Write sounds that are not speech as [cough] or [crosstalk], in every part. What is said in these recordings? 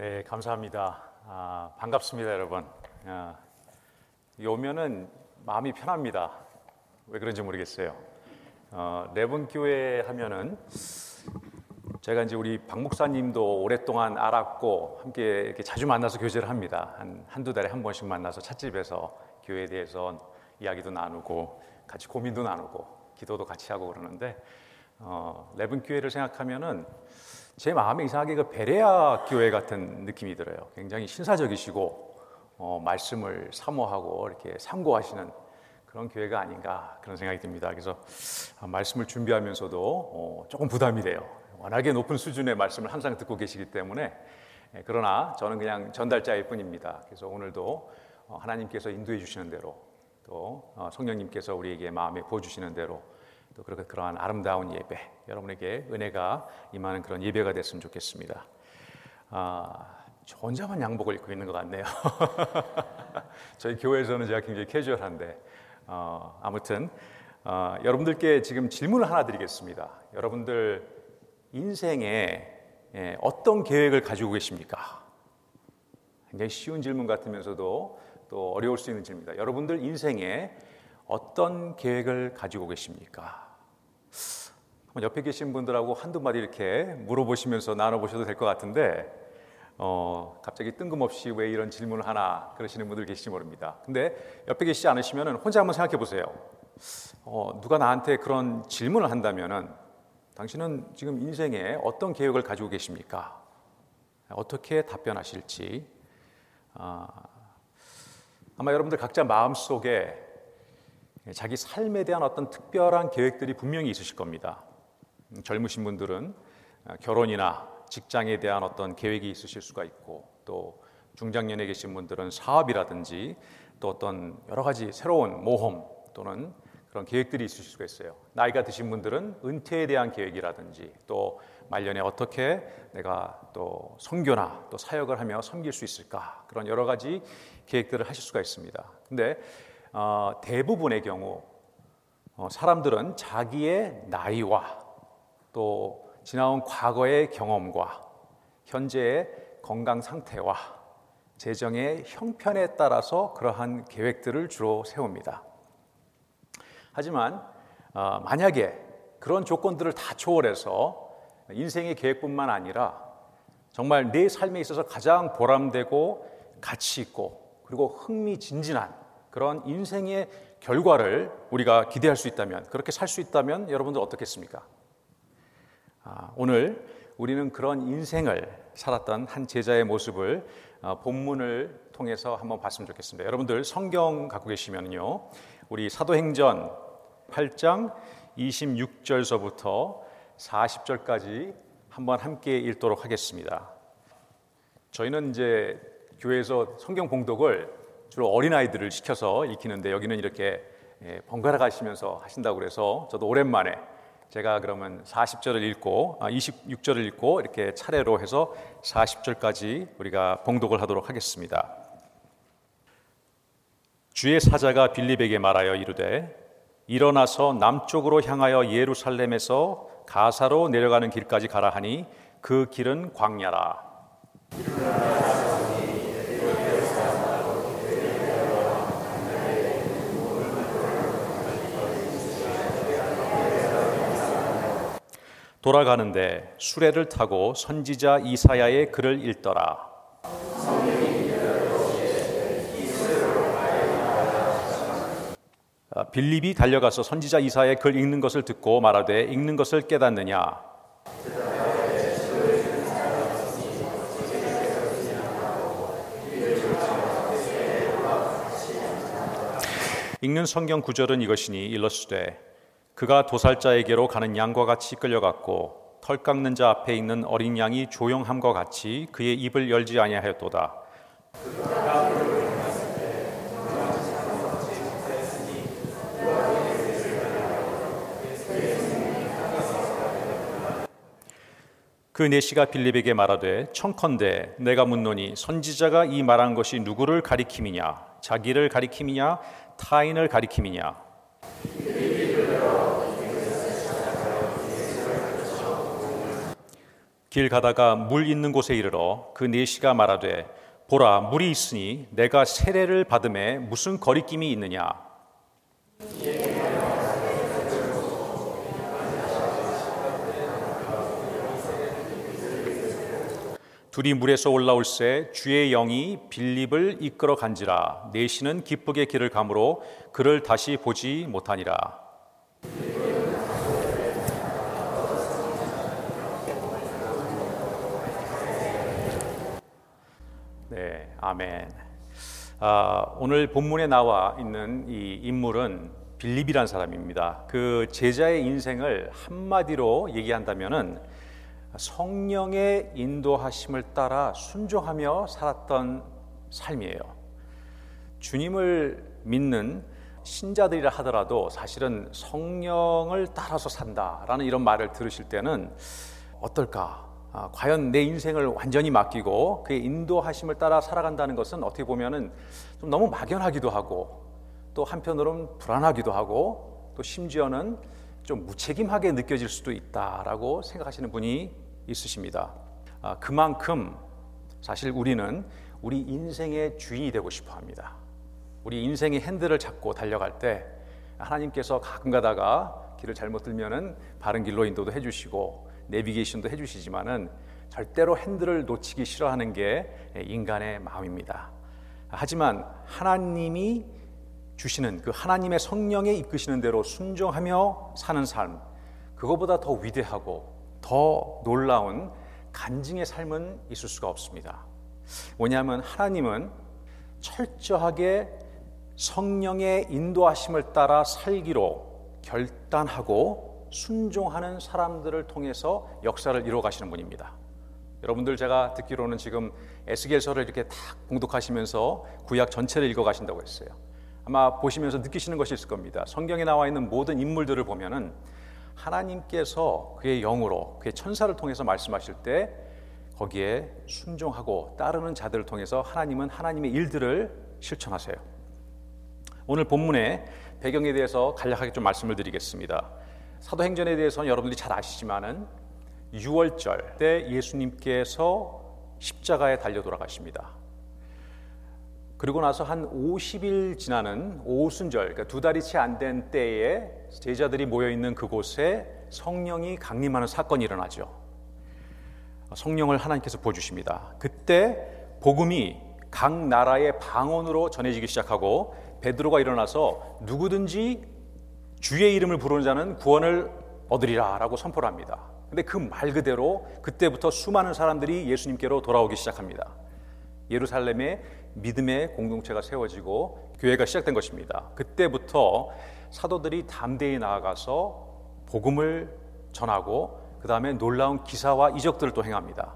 네, 감사합니다. 아, 반갑습니다, 여러분. 아, 오면은 마음이 편합니다. 왜 그런지 모르겠어요. 어, 레븐 교회 하면은 제가 이제 우리 박 목사님도 오랫동안 알았고 함께 이렇게 자주 만나서 교제를 합니다. 한 한두 달에 한 번씩 만나서 찻집에서 교회에 대해서 이야기도 나누고 같이 고민도 나누고 기도도 같이 하고 그러는데 어, 레븐 교회를 생각하면은 제 마음에 이상하게 그 베레아 교회 같은 느낌이 들어요. 굉장히 신사적이시고 어, 말씀을 사모하고 이렇게 상고하시는 그런 교회가 아닌가 그런 생각이 듭니다. 그래서 아, 말씀을 준비하면서도 어, 조금 부담이 돼요. 워낙에 높은 수준의 말씀을 항상 듣고 계시기 때문에 예, 그러나 저는 그냥 전달자일 뿐입니다. 그래서 오늘도 어, 하나님께서 인도해 주시는 대로 또 어, 성령님께서 우리에게 마음에 부어 주시는 대로 또 그렇게 그러한 아름다운 예배 여러분에게 은혜가 임하는 그런 예배가 됐으면 좋겠습니다. 아, 저 혼자만 양복을 입고 있는 것 같네요. [laughs] 저희 교회에서는 제가 굉장히 캐주얼한데 어, 아무튼 어, 여러분들께 지금 질문을 하나 드리겠습니다. 여러분들 인생에 예, 어떤 계획을 가지고 계십니까? 굉장히 쉬운 질문 같으면서도 또 어려울 수 있는 질문입니다. 여러분들 인생에 어떤 계획을 가지고 계십니까? 옆에 계신 분들하고 한두 마디 이렇게 물어보시면서 나눠보셔도 될 것 같은데 어, 갑자기 뜬금없이 왜 이런 질문을 하나 그러시는 분들 계실지 모릅니다. 근데 옆에 계시지 않으시면 혼자 한번 생각해 보세요. 어, 누가 나한테 그런 질문을 한다면 당신은 지금 인생에 어떤 계획을 가지고 계십니까? 어떻게 답변하실지 아, 아마 여러분들 각자 마음 속에 자기 삶에 대한 어떤 특별한 계획들이 분명히 있으실 겁니다. 음, 젊으신 분들은 결혼이나 직장에 대한 어떤 계획이 있으실 수가 있고 또 중장년에 계신 분들은 사업이라든지 또 어떤 여러 가지 새로운 모험 또는 그런 계획들이 있으실 수가 있어요. 나이가 드신 분들은 은퇴에 대한 계획이라든지 또 말년에 어떻게 내가 또 선교나 또 사역을 하며 섬길 수 있을까 그런 여러 가지 계획들을 하실 수가 있습니다. 근데 어, 대부분의 경우 어, 사람들은 자기의 나이와 또 지나온 과거의 경험과 현재의 건강 상태와 재정의 형편에 따라서 그러한 계획들을 주로 세웁니다. 하지만 어, 만약에 그런 조건들을 다 초월해서 인생의 계획뿐만 아니라 정말 내 삶에 있어서 가장 보람되고 가치 있고 그리고 흥미진진한 그런 인생의 결과를 우리가 기대할 수 있다면 그렇게 살 수 있다면 여러분들 어떻겠습니까? 아, 오늘 우리는 그런 인생을 살았던 한 제자의 모습을 어, 본문을 통해서 한번 봤으면 좋겠습니다. 여러분들 성경 갖고 계시면요. 우리 사도행전 8장 26절서부터 40절까지 한번 함께 읽도록 하겠습니다. 저희는 이제 교회에서 성경 봉독을 주로 어린아이들을 시켜서 읽히는데 여기는 이렇게 예, 번갈아 가시면서 하신다고 그래서 저도 오랜만에 제가 그러면 40절을 읽고 26절을 아, 읽고 이렇게 차례로 해서 40절까지 우리가 봉독을 하도록 하겠습니다. 주의 사자가 빌립에게 말하여 이르되 일어나서 남쪽으로 향하여 예루살렘에서 가사로 내려가는 길까지 가라 하니 그 길은 광야라. 돌아가는데 수레를 타고 선지자 이사야의 글을 읽더라. 아, 빌립이 달려가서 선지자 이사의 글 읽는 것을 듣고 말하되 읽는 것을 깨닫느냐 읽는 성경 구절은 이것이니 일러스되 그가 도살자에게로 가는 양과 같이 끌려갔고 털 깎는 자 앞에 있는 어린 양이 조용함과 같이 그의 입을 열지 아니하였도다. 그 내시가 빌립에게 말하되 청컨대 내가 묻노니 선지자가 이 말한 것이 누구를 가리킴이냐? 자기를 가리킴이냐? 타인을 가리킴이냐 길 가다가 물 있는 곳에 이르러 그 내시가 말하되 보라 물이 있으니 내가 세례를 받음에 무슨 거리낌이 있느냐? 둘이 물에서 올라올새 주의 영이 빌립을 이끌어 간지라 내시는 기쁘게 길을 가므로 그를 다시 보지 못하니라 네, 아멘. 아, 오늘 본문에 나와 있는 이 인물은 빌립이란 사람입니다. 그 제자의 인생을 한마디로 얘기한다면은 성령의 인도하심을 따라 순종하며 살았던 삶이에요. 주님을 믿는 신자들이라 하더라도 사실은 성령을 따라서 산다라는 이런 말을 들으실 때는 어떨까? 아, 과연 내 인생을 완전히 맡기고 그의 인도하심을 따라 살아간다는 것은 어떻게 보면은 좀 너무 막연하기도 하고 또 한편으로는 불안하기도 하고 또 심지어는 좀 무책임하게 느껴질 수도 있다라고 생각하시는 분이 있으십니다. 아, 그만큼 사실 우리는 우리 인생의 주인이 되고 싶어 합니다. 우리 인생의 핸들을 잡고 달려갈 때 하나님께서 가끔 가다가 길을 잘못 들면은 바른 길로 인도도 해주시고 내비게이션도 해주시지만은 절대로 핸들을 놓치기 싫어하는 게 인간의 마음입니다. 하지만 하나님이 주시는 그 하나님의 성령에 이끄시는 대로 순종하며 사는 삶, 그거보다 더 위대하고 더 놀라운 간증의 삶은 있을 수가 없습니다. 뭐냐면 하나님은 철저하게 성령의 인도하심을 따라 살기로 결단하고 순종하는 사람들을 통해서 역사를 이루어 가시는 분입니다. 여러분들 제가 듣기로는 지금 에스겔서를 이렇게 딱 봉독하시면서 구약 전체를 읽어 가신다고 했어요. 아마 보시면서 느끼시는 것이 있을 겁니다. 성경에 나와 있는 모든 인물들을 보면은 하나님께서 그의 영으로 그의 천사를 통해서 말씀하실 때 거기에 순종하고 따르는 자들을 통해서 하나님은 하나님의 일들을 실천하세요. 오늘 본문의 배경에 대해서 간략하게 좀 말씀을 드리겠습니다. 사도행전에 대해서는 여러분들이 잘 아시지만은 6월절 때 예수님께서 십자가에 달려 돌아가십니다. 그리고 나서 한 50일 지나는 오순절, 그러니까 두 달이 채 안 된 때에 제자들이 모여 있는 그곳에 성령이 강림하는 사건이 일어나죠. 성령을 하나님께서 보여주십니다. 그때 복음이 각 나라의 방언으로 전해지기 시작하고 베드로가 일어나서 누구든지 주의 이름을 부르는 자는 구원을 얻으리라라고 선포를 합니다. 근데 그 말 그대로 그때부터 수많은 사람들이 예수님께로 돌아오기 시작합니다. 예루살렘에 믿음의 공동체가 세워지고 교회가 시작된 것입니다. 그때부터 사도들이 담대히 나아가서 복음을 전하고 그 다음에 놀라운 기사와 이적들을 또 행합니다.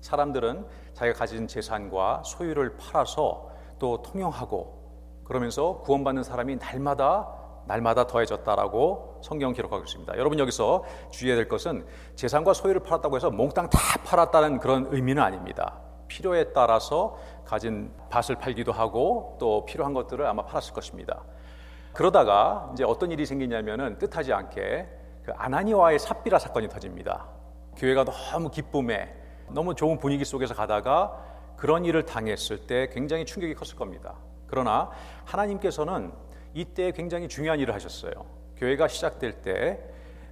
사람들은 자기가 가진 재산과 소유를 팔아서 또 통용하고 그러면서 구원받는 사람이 날마다 날마다 더해졌다라고 성경 기록하고 있습니다. 여러분 여기서 주의해야 될 것은 재산과 소유를 팔았다고 해서 몽땅 다 팔았다는 그런 의미는 아닙니다. 필요에 따라서 가진 밭을 팔기도 하고 또 필요한 것들을 아마 팔았을 것입니다. 그러다가 이제 어떤 일이 생기냐면은 뜻하지 않게 그 아나니와의 삽비라 사건이 터집니다. 교회가 너무 기쁨에 너무 좋은 분위기 속에서 가다가 그런 일을 당했을 때 굉장히 충격이 컸을 겁니다. 그러나 하나님께서는 이때 굉장히 중요한 일을 하셨어요. 교회가 시작될 때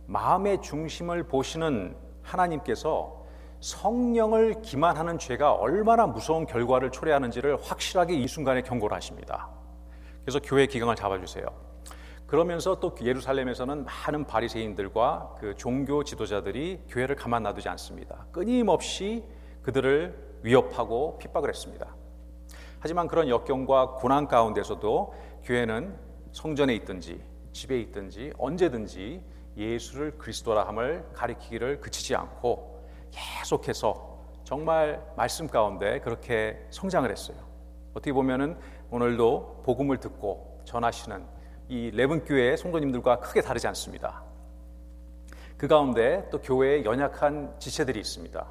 마음의 중심을 보시는 하나님께서 성령을 기만하는 죄가 얼마나 무서운 결과를 초래하는지를 확실하게 이 순간에 경고를 하십니다. 그래서 교회 기강을 잡아주세요. 그러면서 또 예루살렘에서는 많은 바리새인들과 그 종교 지도자들이 교회를 가만 놔두지 않습니다. 끊임없이 그들을 위협하고 핍박을 했습니다. 하지만 그런 역경과 고난 가운데서도 교회는 성전에 있든지 집에 있든지 언제든지 예수를 그리스도라 함을 가리키기를 그치지 않고 계속해서 정말 말씀 가운데 그렇게 성장을 했어요. 어떻게 보면은 오늘도 복음을 듣고 전하시는 이 레븐 교회의 성도님들과 크게 다르지 않습니다. 그 가운데 또 교회에 연약한 지체들이 있습니다.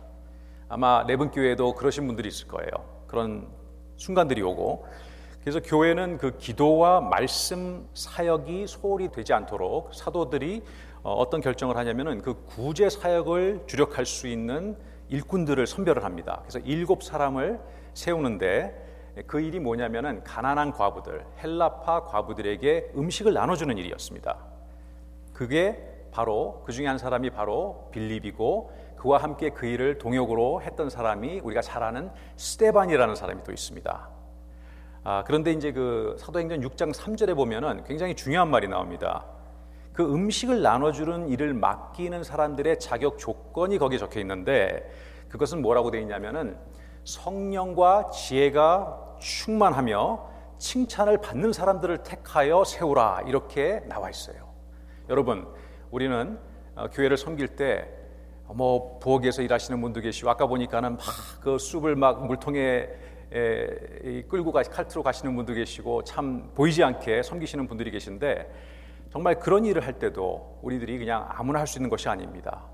아마 레븐 교회에도 그러신 분들이 있을 거예요. 그런 순간들이 오고 그래서 교회는 그 기도와 말씀 사역이 소홀히 되지 않도록 사도들이 어, 어떤 결정을 하냐면은 그 구제 사역을 주력할 수 있는 일꾼들을 선별을 합니다. 그래서 일곱 사람을 세우는데 그 일이 뭐냐면은 가난한 과부들, 헬라파 과부들에게 음식을 나눠주는 일이었습니다. 그게 바로 그 중에 한 사람이 바로 빌립이고 그와 함께 그 일을 동역으로 했던 사람이 우리가 잘 아는 스테반이라는 사람이 또 있습니다. 아, 그런데 이제 그 사도행전 6장 3절에 보면은 굉장히 중요한 말이 나옵니다. 그 음식을 나눠주는 일을 맡기는 사람들의 자격 조건이 거기에 적혀 있는데 그것은 뭐라고 되어 있냐면은 성령과 지혜가 충만하며 칭찬을 받는 사람들을 택하여 세우라 이렇게 나와 있어요. 여러분, 우리는 어, 교회를 섬길 때 뭐 부엌에서 일하시는 분도 계시고 아까 보니까는 막 그 숲을 막 물통에 에, 끌고 가 칼트로 가시는 분도 계시고 참 보이지 않게 섬기시는 분들이 계신데 정말 그런 일을 할 때도 우리들이 그냥 아무나 할 수 있는 것이 아닙니다.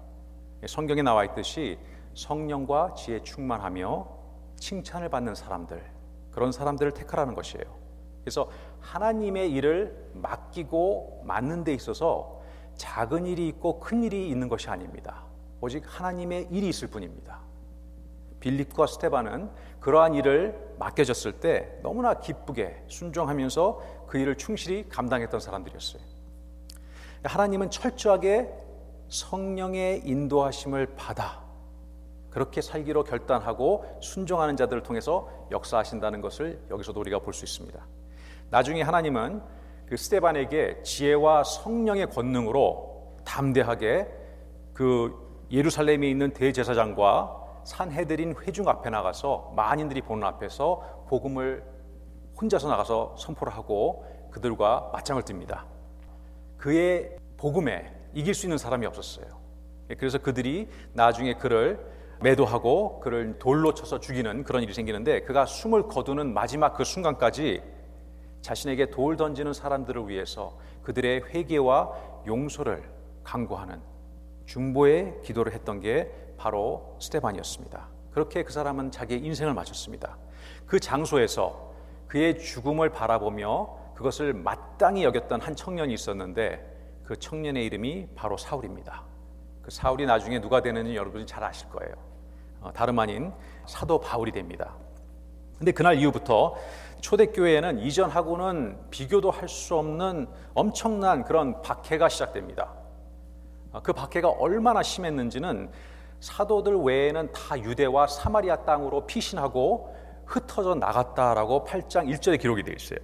성경에 나와 있듯이 성령과 지혜 충만하며 칭찬을 받는 사람들 그런 사람들을 택하라는 것이에요. 그래서 하나님의 일을 맡기고 맡는 데 있어서 작은 일이 있고 큰 일이 있는 것이 아닙니다. 오직 하나님의 일이 있을 뿐입니다. 빌립과 스테반은 그러한 일을 맡겨졌을 때 너무나 기쁘게 순종하면서 그 일을 충실히 감당했던 사람들이었어요. 하나님은 철저하게 성령의 인도하심을 받아 그렇게 살기로 결단하고 순종하는 자들을 통해서 역사하신다는 것을 여기서도 우리가 볼 수 있습니다. 나중에 하나님은 그 스테반에게 지혜와 성령의 권능으로 담대하게 그 예루살렘에 있는 대제사장과 산해드린 회중 앞에 나가서 만인들이 보는 앞에서 복음을 혼자서 나가서 선포를 하고 그들과 맞짱을 뜹니다. 그의 복음에 이길 수 있는 사람이 없었어요. 그래서 그들이 나중에 그를 매도하고 그를 돌로 쳐서 죽이는 그런 일이 생기는데 그가 숨을 거두는 마지막 그 순간까지 자신에게 돌 던지는 사람들을 위해서 그들의 회개와 용서를 강구하는 중보의 기도를 했던 게 바로 스테반이었습니다. 그렇게 그 사람은 자기의 인생을 마쳤습니다. 그 장소에서 그의 죽음을 바라보며 그것을 마땅히 여겼던 한 청년이 있었는데 그 청년의 이름이 바로 사울입니다. 그 사울이 나중에 누가 되는지 여러분이 잘 아실 거예요. 어, 다름 아닌 사도 바울이 됩니다. 근데 그날 이후부터 초대교회에는 이전하고는 비교도 할 수 없는 엄청난 그런 박해가 시작됩니다. 어, 그 박해가 얼마나 심했는지는 사도들 외에는 다 유대와 사마리아 땅으로 피신하고 흩어져 나갔다라고 8장 1절에 기록이 되어 있어요.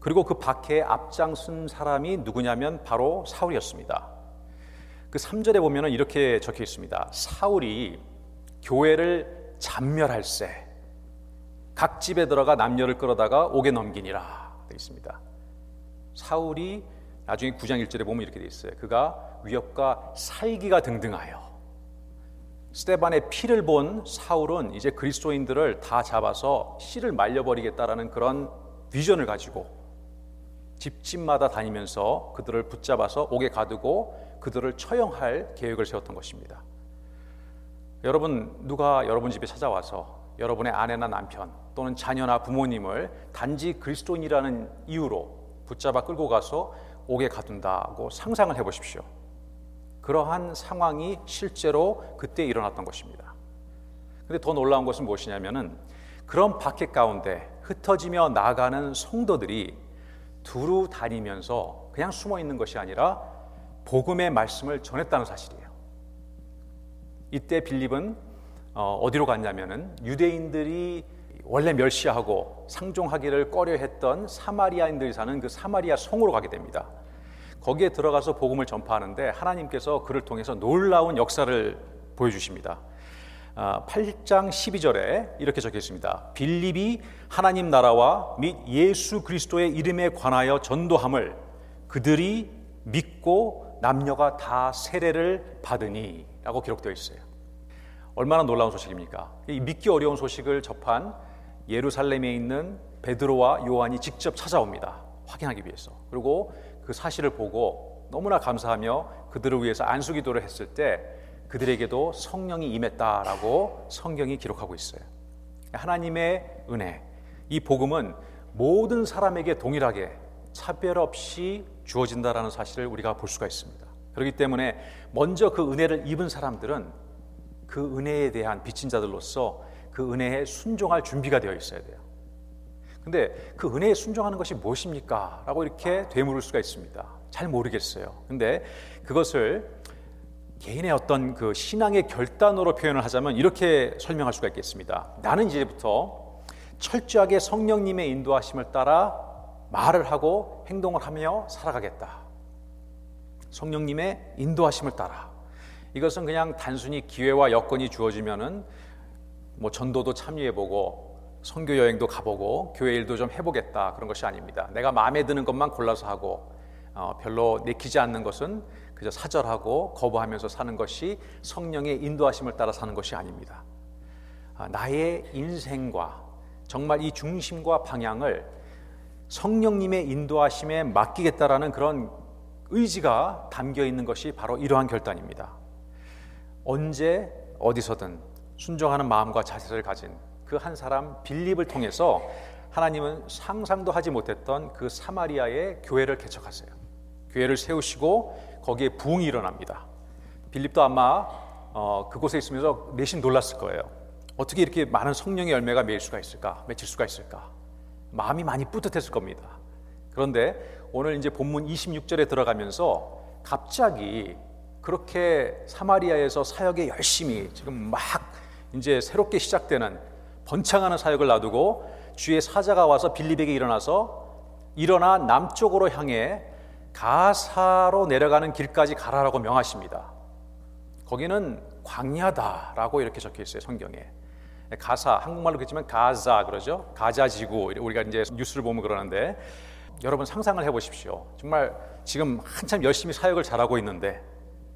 그리고 그 박해에 앞장선 사람이 누구냐면 바로 사울이었습니다. 그 3절에 보면 이렇게 적혀 있습니다. 사울이 교회를 잔멸할세 각 집에 들어가 남녀를 끌어다가 옥에 넘기니라 되어 있습니다. 사울이 나중에 9장 1절에 보면 이렇게 되어 있어요. 그가 위협과 살기가 등등하여 스테반의 피를 본 사울은 이제 그리스도인들을 다 잡아서 씨를 말려버리겠다라는 그런 비전을 가지고 집집마다 다니면서 그들을 붙잡아서 옥에 가두고 그들을 처형할 계획을 세웠던 것입니다. 여러분 누가 여러분 집에 찾아와서 여러분의 아내나 남편 또는 자녀나 부모님을 단지 그리스도인이라는 이유로 붙잡아 끌고 가서 옥에 가둔다고 상상을 해 보십시오. 그러한 상황이 실제로 그때 일어났던 것입니다. 근데 더 놀라운 것은 무엇이냐면은 그런 박해 가운데 흩어지며 나가는 성도들이 두루 다니면서 그냥 숨어 있는 것이 아니라 복음의 말씀을 전했다는 사실이에요. 이때 빌립은 어, 어디로 갔냐면은 유대인들이 원래 멸시하고 상종하기를 꺼려했던 사마리아인들이 사는 그 사마리아 성으로 가게 됩니다. 거기에 들어가서 복음을 전파하는데 하나님께서 그를 통해서 놀라운 역사를 보여주십니다. 8장 아, 12절에 이렇게 적혀 있습니다. 빌립이 하나님 나라와 및 예수 그리스도의 이름에 관하여 전도함을 그들이 믿고 남녀가 다 세례를 받으니라고 기록되어 있어요. 얼마나 놀라운 소식입니까? 이 믿기 어려운 소식을 접한 예루살렘에 있는 베드로와 요한이 직접 찾아옵니다. 확인하기 위해서. 그리고 그 사실을 보고 너무나 감사하며 그들을 위해서 안수기도를 했을 때 그들에게도 성령이 임했다라고 성경이 기록하고 있어요. 하나님의 은혜, 이 복음은 모든 사람에게 동일하게 차별 없이 주어진다라는 사실을 우리가 볼 수가 있습니다. 그렇기 때문에 먼저 그 은혜를 입은 사람들은 그 은혜에 대한 빚진 자들로서 그 은혜에 순종할 준비가 되어 있어야 돼요. 근데 그 은혜에 순종하는 것이 무엇입니까? 라고 이렇게 되물을 수가 있습니다. 잘 모르겠어요. 근데 그것을 개인의 어떤 그 신앙의 결단으로 표현을 하자면 이렇게 설명할 수가 있겠습니다. 나는 이제부터 철저하게 성령님의 인도하심을 따라 말을 하고 행동을 하며 살아가겠다. 성령님의 인도하심을 따라. 이것은 그냥 단순히 기회와 여건이 주어지면은 뭐 전도도 참여해보고 선교 여행도 가보고 교회 일도 좀 해보겠다 그런 것이 아닙니다. 내가 마음에 드는 것만 골라서 하고 어, 별로 내키지 않는 것은 그저 사절하고 거부하면서 사는 것이 성령의 인도하심을 따라 사는 것이 아닙니다. 아, 나의 인생과 정말 이 중심과 방향을 성령님의 인도하심에 맡기겠다라는 그런 의지가 담겨 있는 것이 바로 이러한 결단입니다. 언제 어디서든 순종하는 마음과 자세를 가진 그 한 사람 빌립을 통해서 하나님은 상상도 하지 못했던 그 사마리아의 교회를 개척하세요. 교회를 세우시고 거기에 부흥이 일어납니다. 빌립도 아마 어, 그곳에 있으면서 내심 놀랐을 거예요. 어떻게 이렇게 많은 성령의 열매가 맺을 수가 있을까? 맺힐 수가 있을까? 마음이 많이 뿌듯했을 겁니다. 그런데 오늘 이제 본문 26절에 들어가면서 갑자기 그렇게 사마리아에서 사역에 열심히 지금 막 이제 새롭게 시작되는 번창하는 사역을 놔두고 주의 사자가 와서 빌립에게 일어나서 일어나 남쪽으로 향해 가사로 내려가는 길까지 가라라고 명하십니다. 거기는 광야다라고 이렇게 적혀 있어요 성경에. 가사 한국말로 그랬지만 가자 그러죠. 가자 지구 우리가 이제 뉴스를 보면 그러는데 여러분 상상을 해보십시오. 정말 지금 한참 열심히 사역을 잘하고 있는데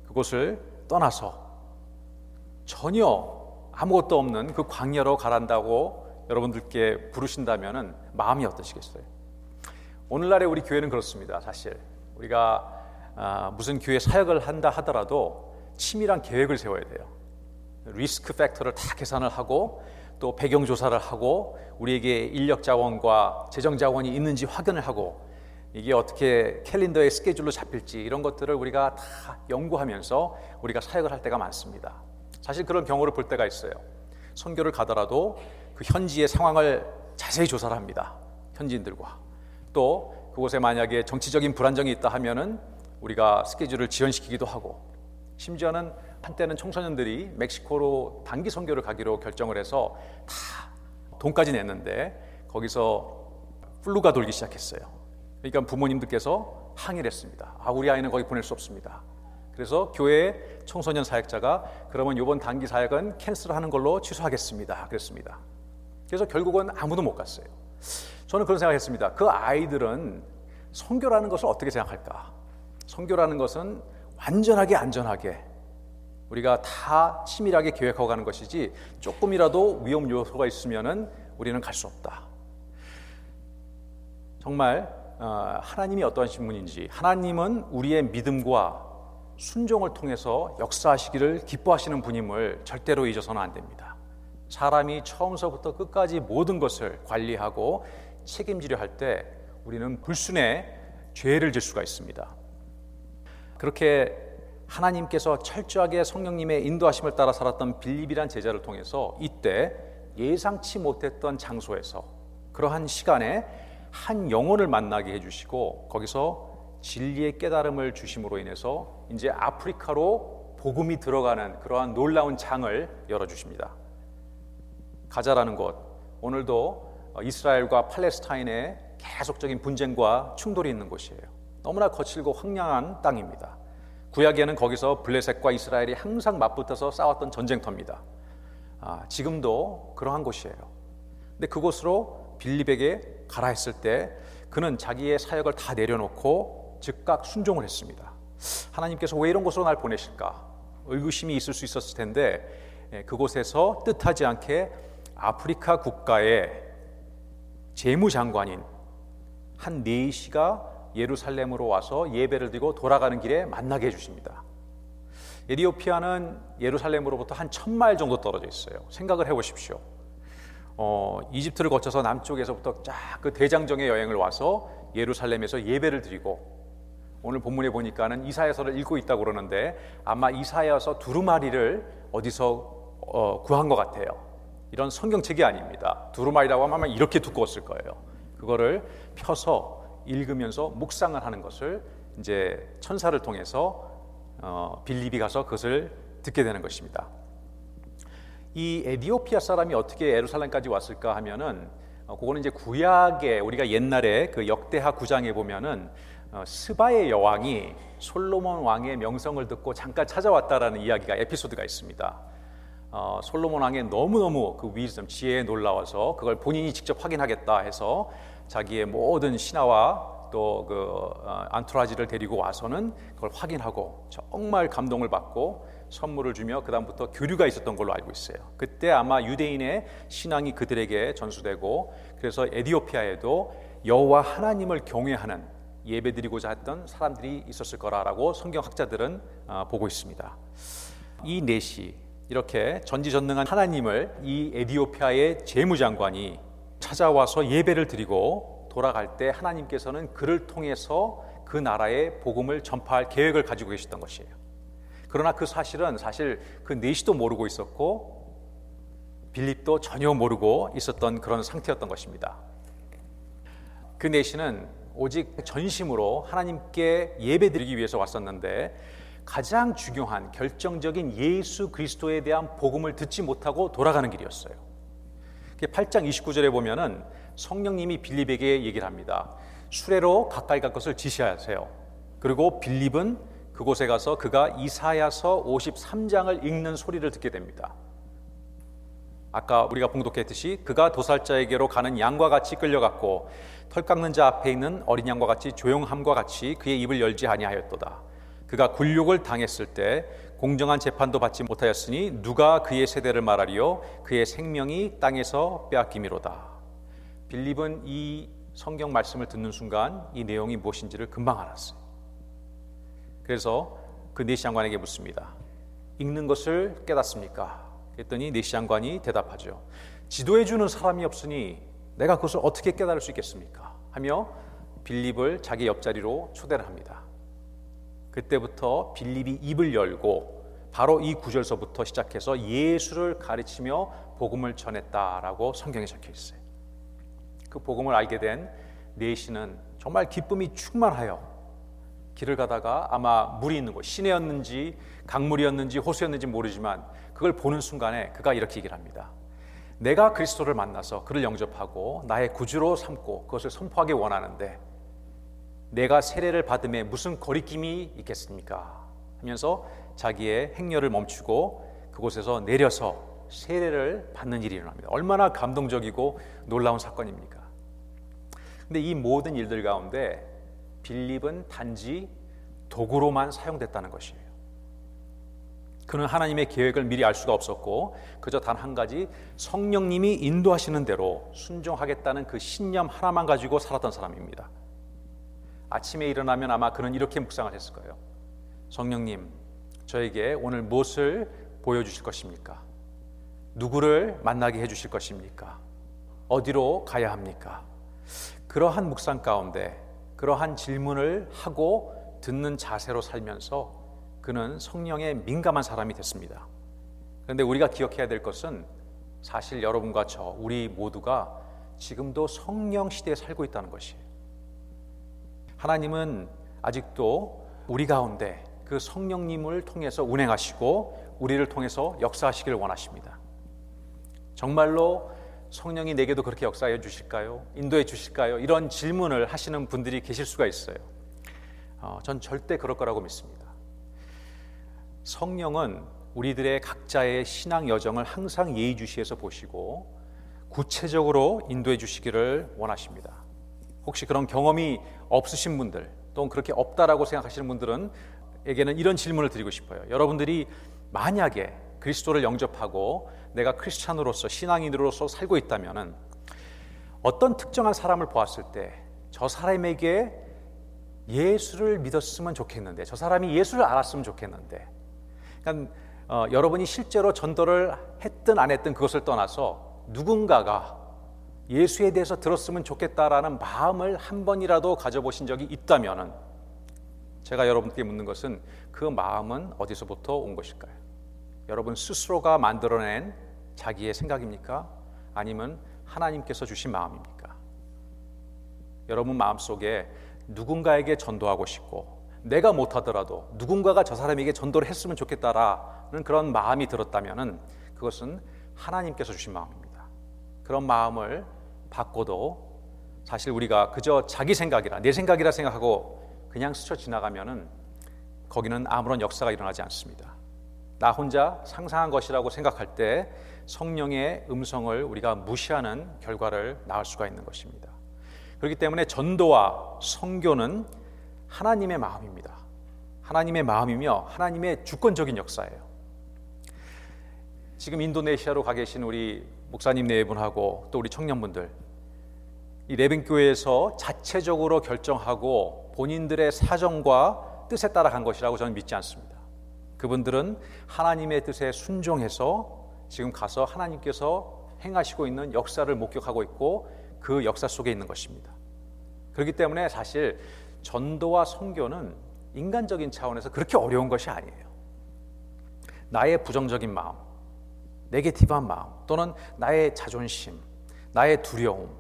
그곳을 떠나서 전혀 아무것도 없는 그 광야로 가란다고 여러분들께 부르신다면 마음이 어떠시겠어요? 오늘날의 우리 교회는 그렇습니다. 사실 우리가 아, 무슨 교회 사역을 한다 하더라도 치밀한 계획을 세워야 돼요. 리스크 팩터를 다 계산을 하고 또 배경 조사를 하고 우리에게 인력 자원과 재정 자원이 있는지 확인을 하고 이게 어떻게 캘린더의 스케줄로 잡힐지 이런 것들을 우리가 다 연구하면서 우리가 사역을 할 때가 많습니다. 사실 그런 경우를 볼 때가 있어요. 선교를 가더라도 그 현지의 상황을 자세히 조사를 합니다. 현지인들과 또 그곳에 만약에 정치적인 불안정이 있다 하면은 우리가 스케줄을 지연시키기도 하고 심지어는 한때는 청소년들이 멕시코로 단기 선교를 가기로 결정을 해서 다 돈까지 냈는데 거기서 플루가 돌기 시작했어요. 그러니까 부모님들께서 항의를 했습니다. 아, 우리 아이는 거기 보낼 수 없습니다. 그래서 교회 청소년 사역자가 그러면 이번 단기 사역은 캔슬하는 걸로 취소하겠습니다. 그랬습니다. 그래서 결국은 아무도 못 갔어요. 저는 그런 생각했습니다. 그 아이들은 선교라는 것을 어떻게 생각할까? 선교라는 것은 완전하게 안전하게 우리가 다 치밀하게 계획하고 가는 것이지 조금이라도 위험 요소가 있으면은 우리는 갈 수 없다. 정말 어, 하나님이 어떠하신 분인지 하나님은 우리의 믿음과 순종을 통해서 역사하시기를 기뻐하시는 분임을 절대로 잊어서는 안 됩니다. 사람이 처음서부터 끝까지 모든 것을 관리하고 책임지려 할 때 우리는 불순의 죄를 질 수가 있습니다. 그렇게 하나님께서 철저하게 성령님의 인도하심을 따라 살았던 빌립이란 제자를 통해서 이때 예상치 못했던 장소에서 그러한 시간에 한 영혼을 만나게 해주시고 거기서 진리의 깨달음을 주심으로 인해서 이제 아프리카로 복음이 들어가는 그러한 놀라운 장을 열어 주십니다. 가자라는 곳 오늘도 이스라엘과 팔레스타인의 계속적인 분쟁과 충돌이 있는 곳이에요. 너무나 거칠고 황량한 땅입니다. 구약에는 거기서 블레셋과 이스라엘이 항상 맞붙어서 싸웠던 전쟁터입니다. 아, 지금도 그러한 곳이에요. 근데 그곳으로 빌립에게 가라 했을 때 그는 자기의 사역을 다 내려놓고 즉각 순종을 했습니다. 하나님께서 왜 이런 곳으로 날 보내실까? 의구심이 있을 수 있었을 텐데 예, 그곳에서 뜻하지 않게 아프리카 국가의 재무장관인 한 네이시가 예루살렘으로 와서 예배를 드리고 돌아가는 길에 만나게 해주십니다. 에디오피아는 예루살렘으로부터 한 천마일 정도 떨어져 있어요. 생각을 해보십시오. 어, 이집트를 거쳐서 남쪽에서부터 쫙 그 대장정의 여행을 와서 예루살렘에서 예배를 드리고 오늘 본문에 보니까는 이사야서를 읽고 있다고 그러는데 아마 이사야서 두루마리를 어디서 어, 구한 것 같아요. 이런 성경책이 아닙니다. 두루마리라고 하면 이렇게 두꺼웠을 거예요. 그거를 펴서 읽으면서 묵상을 하는 것을 이제 천사를 통해서 어, 빌립이 가서 그것을 듣게 되는 것입니다. 이 에디오피아 사람이 어떻게 에루살렘까지 왔을까 하면은 어, 그거는 이제 구약에 우리가 옛날에 그 역대하 구장에 보면은 어, 스바의 여왕이 솔로몬 왕의 명성을 듣고 잠깐 찾아왔다라는 이야기가 에피소드가 있습니다. 어, 솔로몬 왕의 너무너무 그 위즈덤, 지혜에 놀라워서 그걸 본인이 직접 확인하겠다 해서 자기의 모든 신하와 또그 어, 안토라지를 데리고 와서는 그걸 확인하고 정말 감동을 받고 선물을 주며 그다음부터 교류가 있었던 걸로 알고 있어요. 그때 아마 유대인의 신앙이 그들에게 전수되고 그래서 에디오피아에도 여호와 하나님을 경외하는 예배드리고자 했던 사람들이 있었을 거라라고 성경학자들은 어, 보고 있습니다. 이 넷이 이렇게 전지전능한 하나님을 이 에디오피아의 재무장관이 찾아와서 예배를 드리고 돌아갈 때 하나님께서는 그를 통해서 그 나라의 복음을 전파할 계획을 가지고 계셨던 것이에요. 그러나 그 사실은 사실 그 넷이도 모르고 있었고 빌립도 전혀 모르고 있었던 그런 상태였던 것입니다. 그 넷이는 오직 전심으로 하나님께 예배드리기 위해서 왔었는데 가장 중요한 결정적인 예수 그리스도에 대한 복음을 듣지 못하고 돌아가는 길이었어요. 8장 29절에 보면은 성령님이 빌립에게 얘기를 합니다. 수레로 가까이 갈 것을 지시하세요. 그리고 빌립은 그곳에 가서 그가 이사야서 53장을 읽는 소리를 듣게 됩니다. 아까 우리가 봉독했듯이 그가 도살자에게로 가는 양과 같이 끌려갔고 털 깎는 자 앞에 있는 어린 양과 같이 조용함과 같이 그의 입을 열지 아니하였도다. 그가 굴욕을 당했을 때 공정한 재판도 받지 못하였으니 누가 그의 세대를 말하리요 그의 생명이 땅에서 빼앗김이로다. 빌립은 이 성경 말씀을 듣는 순간 이 내용이 무엇인지를 금방 알았어요. 그래서 그 내시장관에게 묻습니다. 읽는 것을 깨닫습니까? 그랬더니 내시장관이 대답하죠. 지도해 주는 사람이 없으니 내가 그것을 어떻게 깨달을 수 있겠습니까? 하며 빌립을 자기 옆자리로 초대를 합니다. 그때부터 빌립이 입을 열고 바로 이 구절서부터 시작해서 예수를 가르치며 복음을 전했다라고 성경에 적혀 있어요. 그 복음을 알게 된 네시는 정말 기쁨이 충만하여 길을 가다가 아마 물이 있는 곳, 시내였는지 강물이었는지 호수였는지 모르지만 그걸 보는 순간에 그가 이렇게 얘기를 합니다. 내가 그리스도를 만나서 그를 영접하고 나의 구주로 삼고 그것을 선포하기 원하는데 내가 세례를 받음에 무슨 거리낌이 있겠습니까? 하면서 자기의 행렬을 멈추고 그곳에서 내려서 세례를 받는 일이 일어납니다. 얼마나 감동적이고 놀라운 사건입니까? 근데 이 모든 일들 가운데 빌립은 단지 도구로만 사용됐다는 것이에요. 그는 하나님의 계획을 미리 알 수가 없었고 그저 단 한 가지 성령님이 인도하시는 대로 순종하겠다는 그 신념 하나만 가지고 살았던 사람입니다. 아침에 일어나면 아마 그는 이렇게 묵상을 했을 거예요. 성령님, 저에게 오늘 무엇을 보여주실 것입니까? 누구를 만나게 해주실 것입니까? 어디로 가야 합니까? 그러한 묵상 가운데 그러한 질문을 하고 듣는 자세로 살면서 그는 성령에 민감한 사람이 됐습니다. 그런데 우리가 기억해야 될 것은 사실 여러분과 저, 우리 모두가 지금도 성령 시대에 살고 있다는 것이에요. 하나님은 아직도 우리 가운데 그 성령님을 통해서 운행하시고 우리를 통해서 역사하시기를 원하십니다. 정말로 성령이 내게도 그렇게 역사해 주실까요? 인도해 주실까요? 이런 질문을 하시는 분들이 계실 수가 있어요. 어, 전 절대 그럴 거라고 믿습니다. 성령은 우리들의 각자의 신앙 여정을 항상 예의주시해서 보시고 구체적으로 인도해 주시기를 원하십니다. 혹시 그런 경험이 없으신 분들 또 그렇게 없다라고 생각하시는 분들은 에게는 이런 질문을 드리고 싶어요. 여러분들이 만약에 그리스도를 영접하고 내가 크리스찬으로서 신앙인으로서 살고 있다면은 어떤 특정한 사람을 보았을 때 저 사람에게 예수를 믿었으면 좋겠는데 저 사람이 예수를 알았으면 좋겠는데 그러니까 어, 여러분이 실제로 전도를 했든 안 했든 그것을 떠나서 누군가가 예수에 대해서 들었으면 좋겠다라는 마음을 한 번이라도 가져보신 적이 있다면은 제가 여러분께 묻는 것은 그 마음은 어디서부터 온 것일까요? 여러분 스스로가 만들어낸 자기의 생각입니까? 아니면 하나님께서 주신 마음입니까? 여러분 마음속에 누군가에게 전도하고 싶고 내가 못하더라도 누군가가 저 사람에게 전도를 했으면 좋겠다라는 그런 마음이 들었다면 그것은 하나님께서 주신 마음입니다. 그런 마음을 받고도 사실 우리가 그저 자기 생각이라 내 생각이라 생각하고 그냥 스쳐 지나가면은 거기는 아무런 역사가 일어나지 않습니다. 나 혼자 상상한 것이라고 생각할 때 성령의 음성을 우리가 무시하는 결과를 낳을 수가 있는 것입니다. 그렇기 때문에 전도와 성교는 하나님의 마음입니다. 하나님의 마음이며 하나님의 주권적인 역사예요. 지금 인도네시아로 가 계신 우리 목사님 네 분하고 또 우리 청년분들 이 레빈 교회에서 자체적으로 결정하고 본인들의 사정과 뜻에 따라 간 것이라고 저는 믿지 않습니다. 그분들은 하나님의 뜻에 순종해서 지금 가서 하나님께서 행하시고 있는 역사를 목격하고 있고 그 역사 속에 있는 것입니다. 그렇기 때문에 사실 전도와 선교는 인간적인 차원에서 그렇게 어려운 것이 아니에요. 나의 부정적인 마음, 네게티브한 마음 또는 나의 자존심, 나의 두려움,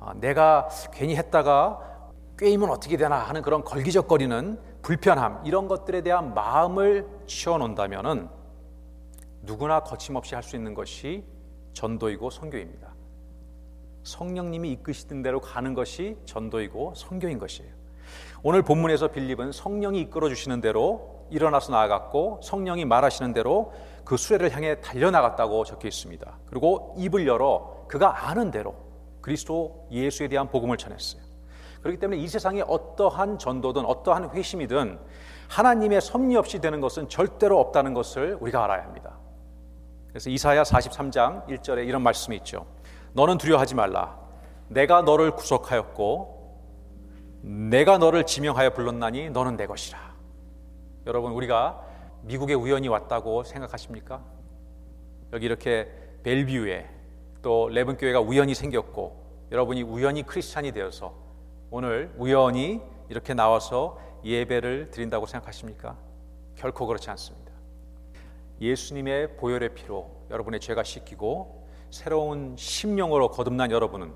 아, 내가 괜히 했다가 꿰이면 어떻게 되나 하는 그런 걸기적거리는 불편함 이런 것들에 대한 마음을 치워놓는다면은 누구나 거침없이 할 수 있는 것이 전도이고 선교입니다. 성령님이 이끄시던 대로 가는 것이 전도이고 선교인 것이에요. 오늘 본문에서 빌립은 성령이 이끌어 주시는 대로 일어나서 나아갔고 성령이 말하시는 대로 그 수레를 향해 달려나갔다고 적혀 있습니다. 그리고 입을 열어 그가 아는 대로 그리스도 예수에 대한 복음을 전했어요. 그렇기 때문에 이 세상에 어떠한 전도든 어떠한 회심이든 하나님의 섭리 없이 되는 것은 절대로 없다는 것을 우리가 알아야 합니다. 그래서 이사야 43장 1절에 이런 말씀이 있죠. 너는 두려워하지 말라. 내가 너를 구속하였고 내가 너를 지명하여 불렀나니 너는 내 것이라. 여러분 우리가 미국에 우연히 왔다고 생각하십니까? 여기 이렇게 벨뷰에 또 레븐 교회가 우연히 생겼고 여러분이 우연히 크리스찬이 되어서 오늘 우연히 이렇게 나와서 예배를 드린다고 생각하십니까? 결코 그렇지 않습니다. 예수님의 보혈의 피로 여러분의 죄가 씻기고 새로운 심령으로 거듭난 여러분은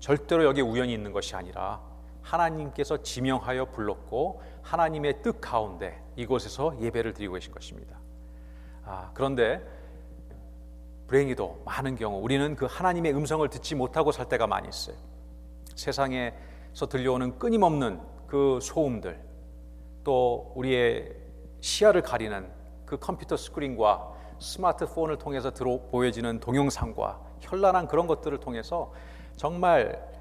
절대로 여기 우연히 있는 것이 아니라 하나님께서 지명하여 불렀고 하나님의 뜻 가운데 이곳에서 예배를 드리고 계신 것입니다. 아, 그런데 불행히도 많은 경우 우리는 그 하나님의 음성을 듣지 못하고 살 때가 많이 있어요. 세상에서 들려오는 끊임없는 그 소음들, 또 우리의 시야를 가리는 그 컴퓨터 스크린과 스마트폰을 통해서 들어 보여지는 동영상과 현란한 그런 것들을 통해서 정말 어,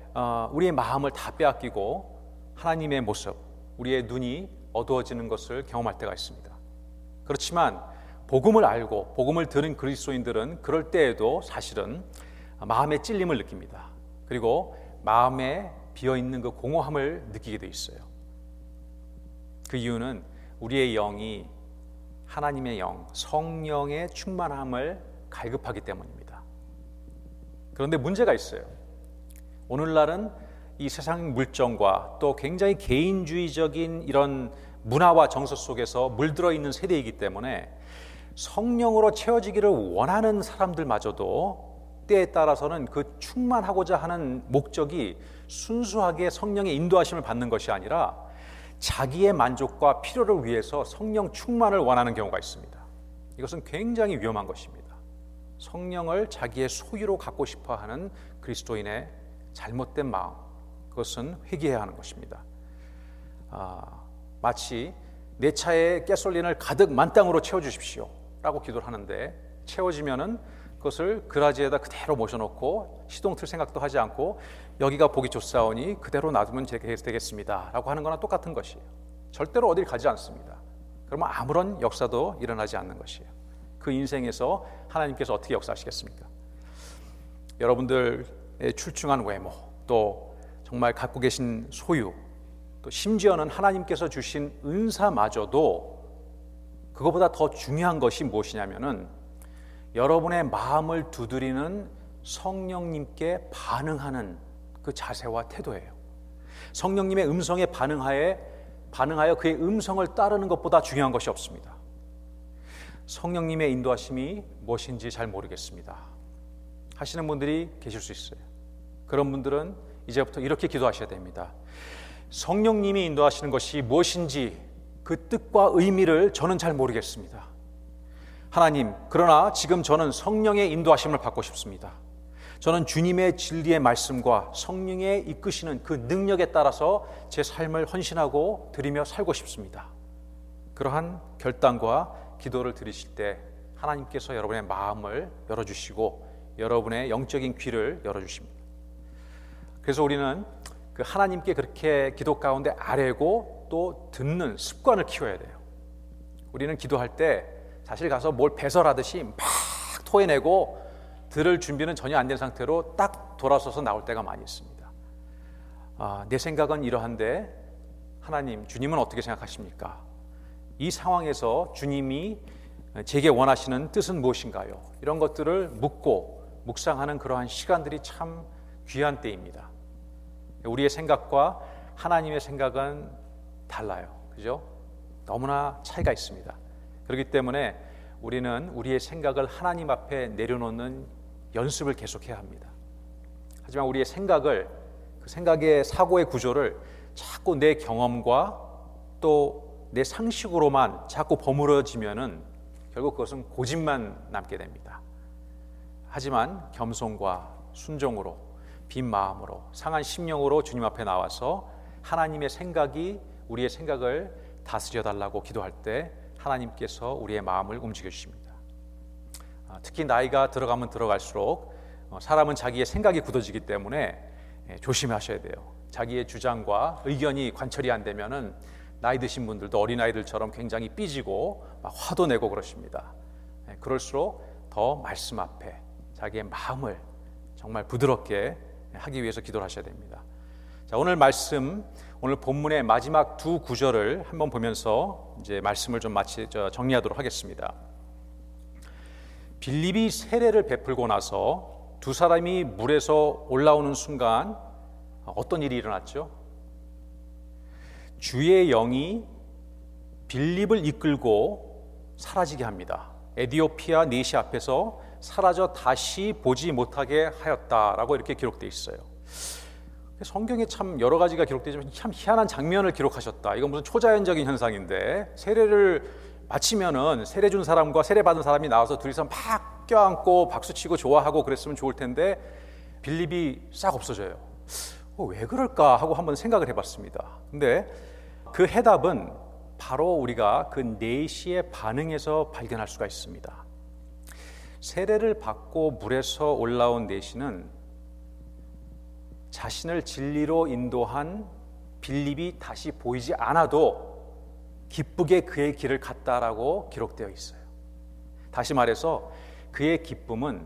우리의 마음을 다 빼앗기고 하나님의 모습, 우리의 눈이 어두워지는 것을 경험할 때가 있습니다. 그렇지만 복음을 알고 복음을 들은 그리스도인들은 그럴 때에도 사실은 마음의 찔림을 느낍니다. 그리고 마음에 비어 있는 그 공허함을 느끼게 돼 있어요. 그 이유는 우리의 영이 하나님의 영, 성령의 충만함을 갈급하기 때문입니다. 그런데 문제가 있어요. 오늘날은 이 세상 물정과 또 굉장히 개인주의적인 이런 문화와 정서 속에서 물들어 있는 세대이기 때문에 성령으로 채워지기를 원하는 사람들마저도 때에 따라서는 그 충만하고자 하는 목적이 순수하게 성령의 인도하심을 받는 것이 아니라 자기의 만족과 필요를 위해서 성령 충만을 원하는 경우가 있습니다. 이것은 굉장히 위험한 것입니다. 성령을 자기의 소유로 갖고 싶어 하는 그리스도인의 잘못된 마음 그것은 회개해야 하는 것입니다. 아, 마치 내 차에 가솔린을 가득 만땅으로 채워 주십시오라고 기도를 하는데 채워지면은 그것을 그라지에다 그대로 모셔놓고 시동 틀 생각도 하지 않고 여기가 보기 좋사오니 그대로 놔두면 되겠습니다라고 하는 거나 똑같은 것이에요. 절대로 어딜 가지 않습니다. 그러면 아무런 역사도 일어나지 않는 것이에요. 그 인생에서 하나님께서 어떻게 역사하시겠습니까? 여러분들 출중한 외모, 또 정말 갖고 계신 소유, 또 심지어는 하나님께서 주신 은사마저도 그것보다 더 중요한 것이 무엇이냐면은 여러분의 마음을 두드리는 성령님께 반응하는 그 자세와 태도예요. 성령님의 음성에 반응하에 반응하여 그의 음성을 따르는 것보다 중요한 것이 없습니다. 성령님의 인도하심이 무엇인지 잘 모르겠습니다. 하시는 분들이 계실 수 있어요. 그런 분들은 이제부터 이렇게 기도하셔야 됩니다. 성령님이 인도하시는 것이 무엇인지 그 뜻과 의미를 저는 잘 모르겠습니다. 하나님, 그러나 지금 저는 성령의 인도하심을 받고 싶습니다. 저는 주님의 진리의 말씀과 성령의 이끄시는 그 능력에 따라서 제 삶을 헌신하고 드리며 살고 싶습니다. 그러한 결단과 기도를 드리실 때 하나님께서 여러분의 마음을 열어주시고 여러분의 영적인 귀를 열어주십니다. 그래서 우리는 그 하나님께 그렇게 기도 가운데 아뢰고 또 듣는 습관을 키워야 돼요. 우리는 기도할 때 사실 가서 뭘 배설하듯이 막 토해내고 들을 준비는 전혀 안 된 상태로 딱 돌아서서 나올 때가 많이 있습니다. 아, 내 생각은 이러한데 하나님, 주님은 어떻게 생각하십니까? 이 상황에서 주님이 제게 원하시는 뜻은 무엇인가요? 이런 것들을 묻고 묵상하는 그러한 시간들이 참 귀한 때입니다. 우리의 생각과 하나님의 생각은 달라요. 그죠? 너무나 차이가 있습니다. 그렇기 때문에 우리는 우리의 생각을 하나님 앞에 내려놓는 연습을 계속해야 합니다. 하지만 우리의 생각을 그 생각의 사고의 구조를 자꾸 내 경험과 또 내 상식으로만 자꾸 버무러지면은 결국 그것은 고집만 남게 됩니다. 하지만 겸손과 순종으로 빈 마음으로 상한 심령으로 주님 앞에 나와서 하나님의 생각이 우리의 생각을 다스려 달라고 기도할 때 하나님께서 우리의 마음을 움직여 주십니다. 아, 특히 나이가 들어가면 들어갈수록 어, 사람은 자기의 생각이 굳어지기 때문에 예, 조심하셔야 돼요. 자기의 주장과 의견이 관철이 안 되면은 나이 드신 분들도 어린 아이들처럼 굉장히 삐지고 화도 내고 그러십니다. 예, 그럴수록 더 말씀 앞에 자기의 마음을 정말 부드럽게 하기 위해서 기도를 하셔야 됩니다. 자, 오늘 말씀 오늘 본문의 마지막 두 구절을 한번 보면서 이제 말씀을 좀 마치 정리하도록 하겠습니다. 빌립이 세례를 베풀고 나서 두 사람이 물에서 올라오는 순간 어떤 일이 일어났죠? 주의 영이 빌립을 이끌고 사라지게 합니다. 에디오피아 네시 앞에서 사라져 다시 보지 못하게 하였다라고 이렇게 기록되어 있어요. 성경에 참 여러 가지가 기록되지만 참 희한한 장면을 기록하셨다. 이건 무슨 초자연적인 현상인데 세례를 마치면은 세례 준 사람과 세례 받은 사람이 나와서 둘이서 막 껴안고 박수치고 좋아하고 그랬으면 좋을 텐데 빌립이 싹 없어져요. 어, 왜 그럴까 하고 한번 생각을 해봤습니다. 근데 그 해답은 바로 우리가 그 네시의 반응에서 발견할 수가 있습니다. 세례를 받고 물에서 올라온 네시는 자신을 진리로 인도한 빌립이 다시 보이지 않아도 기쁘게 그의 길을 갔다라고 기록되어 있어요. 다시 말해서 그의 기쁨은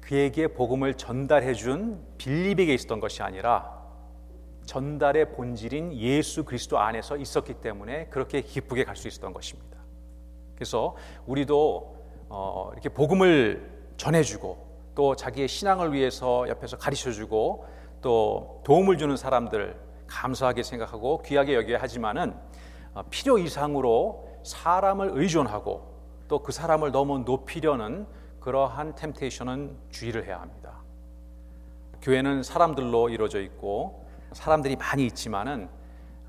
그에게 복음을 전달해 준 빌립에게 있었던 것이 아니라 전달의 본질인 예수 그리스도 안에서 있었기 때문에 그렇게 기쁘게 갈 수 있었던 것입니다. 그래서 우리도 어, 이렇게 복음을 전해주고 또 자기의 신앙을 위해서 옆에서 가르쳐주고 또 도움을 주는 사람들 감사하게 생각하고 귀하게 여겨야 하지만은 어, 필요 이상으로 사람을 의존하고 또 그 사람을 너무 높이려는 그러한 템테이션은 주의를 해야 합니다. 교회는 사람들로 이루어져 있고 사람들이 많이 있지만은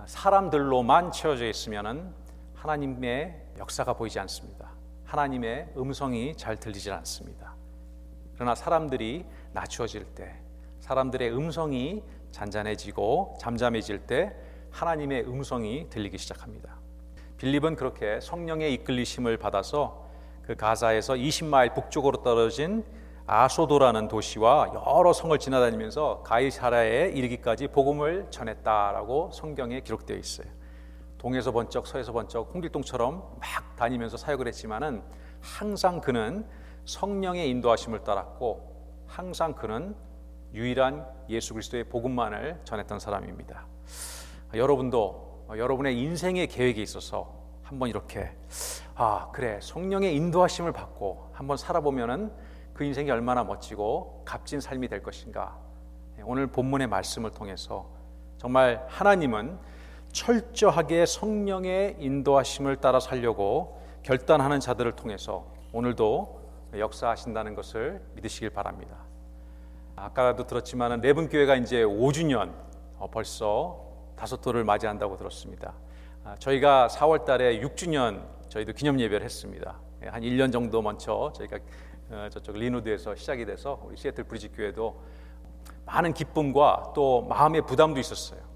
사람들로만 채워져 있으면은 하나님의 역사가 보이지 않습니다. 하나님의 음성이 잘 들리질 않습니다. 그러나 사람들이 낮추어질 때, 사람들의 음성이 잔잔해지고 잠잠해질 때 하나님의 음성이 들리기 시작합니다. 빌립은 그렇게 성령의 이끌리심을 받아서 그 가사에서 20마일 북쪽으로 떨어진 아소도라는 도시와 여러 성을 지나다니면서 가이사라에 이르기까지 복음을 전했다라고 성경에 기록되어 있어요. 동에서 번쩍 서에서 번쩍 홍길동처럼 막 다니면서 사역을 했지만은 항상 그는 성령의 인도하심을 따랐고 항상 그는 유일한 예수 그리스도의 복음만을 전했던 사람입니다. 여러분도 여러분의 인생의 계획에 있어서 한번 이렇게 아 그래 성령의 인도하심을 받고 한번 살아보면은 그 인생이 얼마나 멋지고 값진 삶이 될 것인가 오늘 본문의 말씀을 통해서 정말 하나님은 철저하게 성령의 인도하심을 따라 살려고 결단하는 자들을 통해서 오늘도 역사하신다는 것을 믿으시길 바랍니다. 아까도 들었지만 네분 교회가 이제 5주년 어, 벌써 다섯 돌을 맞이한다고 들었습니다. 아, 저희가 4월 달에 6주년 저희도 기념 예배를 했습니다. 예, 한 1년 정도 먼저 저희가 어, 저쪽 린우드에서 시작이 돼서 우리 시애틀 브리지 교회도 많은 기쁨과 또 마음의 부담도 있었어요.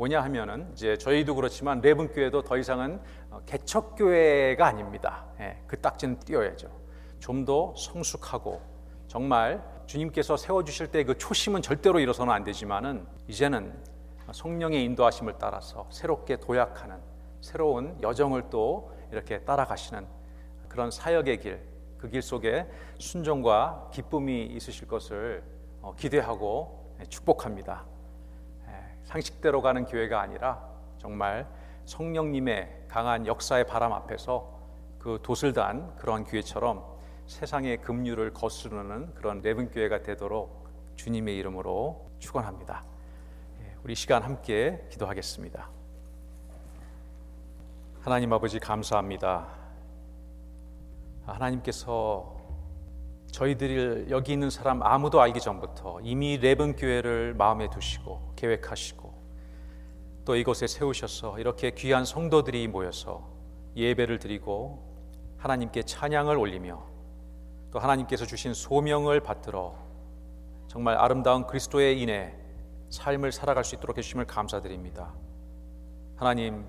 뭐냐 하면은 이제 저희도 그렇지만 레븐 교회도 더 이상은 어, 개척 교회가 아닙니다. 예, 그 딱지는 띄어야죠. 좀 더 성숙하고 정말 주님께서 세워 주실 때 그 초심은 절대로 잃어서는 안 되지만은 이제는 성령의 인도하심을 따라서 새롭게 도약하는 새로운 여정을 또 이렇게 따라가시는 그런 사역의 길, 그 길 속에 순종과 기쁨이 있으실 것을 어, 기대하고 예, 축복합니다. 예, 상식대로 가는 교회가 아니라 정말 성령님의 강한 역사의 바람 앞에서 그 돛을 단 그러한 교회처럼 세상의 급류를 거스르는 그런 레븐 교회가 되도록 주님의 이름으로 축원합니다. 예, 우리 시간 함께 기도하겠습니다. 하나님 아버지 감사합니다. 하나님께서 저희들 여기 있는 사람 아무도 알기 전부터 이미 레븐 교회를 마음에 두시고 계획하시고 또 이곳에 세우셔서 이렇게 귀한 성도들이 모여서 예배를 드리고 하나님께 찬양을 올리며 또 하나님께서 주신 소명을 받들어 정말 아름다운 그리스도의 인해 삶을 살아갈 수 있도록 해주심을 감사드립니다. 하나님,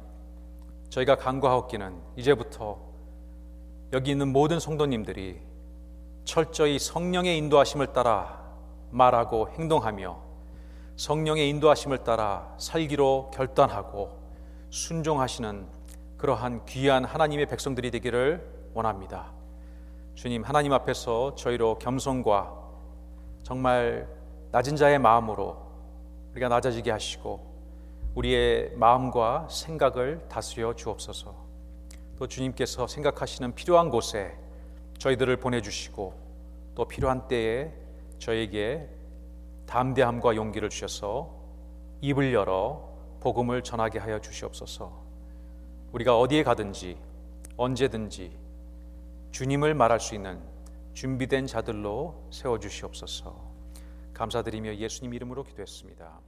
저희가 간과하옵기는 이제부터 여기 있는 모든 성도님들이 철저히 성령의 인도하심을 따라 말하고 행동하며 성령의 인도하심을 따라 살기로 결단하고 순종하시는 그러한 귀한 하나님의 백성들이 되기를 원합니다. 주님, 하나님 앞에서 저희로 겸손과 정말 낮은 자의 마음으로 우리가 낮아지게 하시고 우리의 마음과 생각을 다스려 주옵소서. 또 주님께서 생각하시는 필요한 곳에 저희들을 보내주시고 또 필요한 때에 저에게 담대함과 용기를 주셔서 입을 열어 복음을 전하게 하여 주시옵소서. 우리가 어디에 가든지 언제든지 주님을 말할 수 있는 준비된 자들로 세워 주시옵소서. 감사드리며 예수님 이름으로 기도했습니다.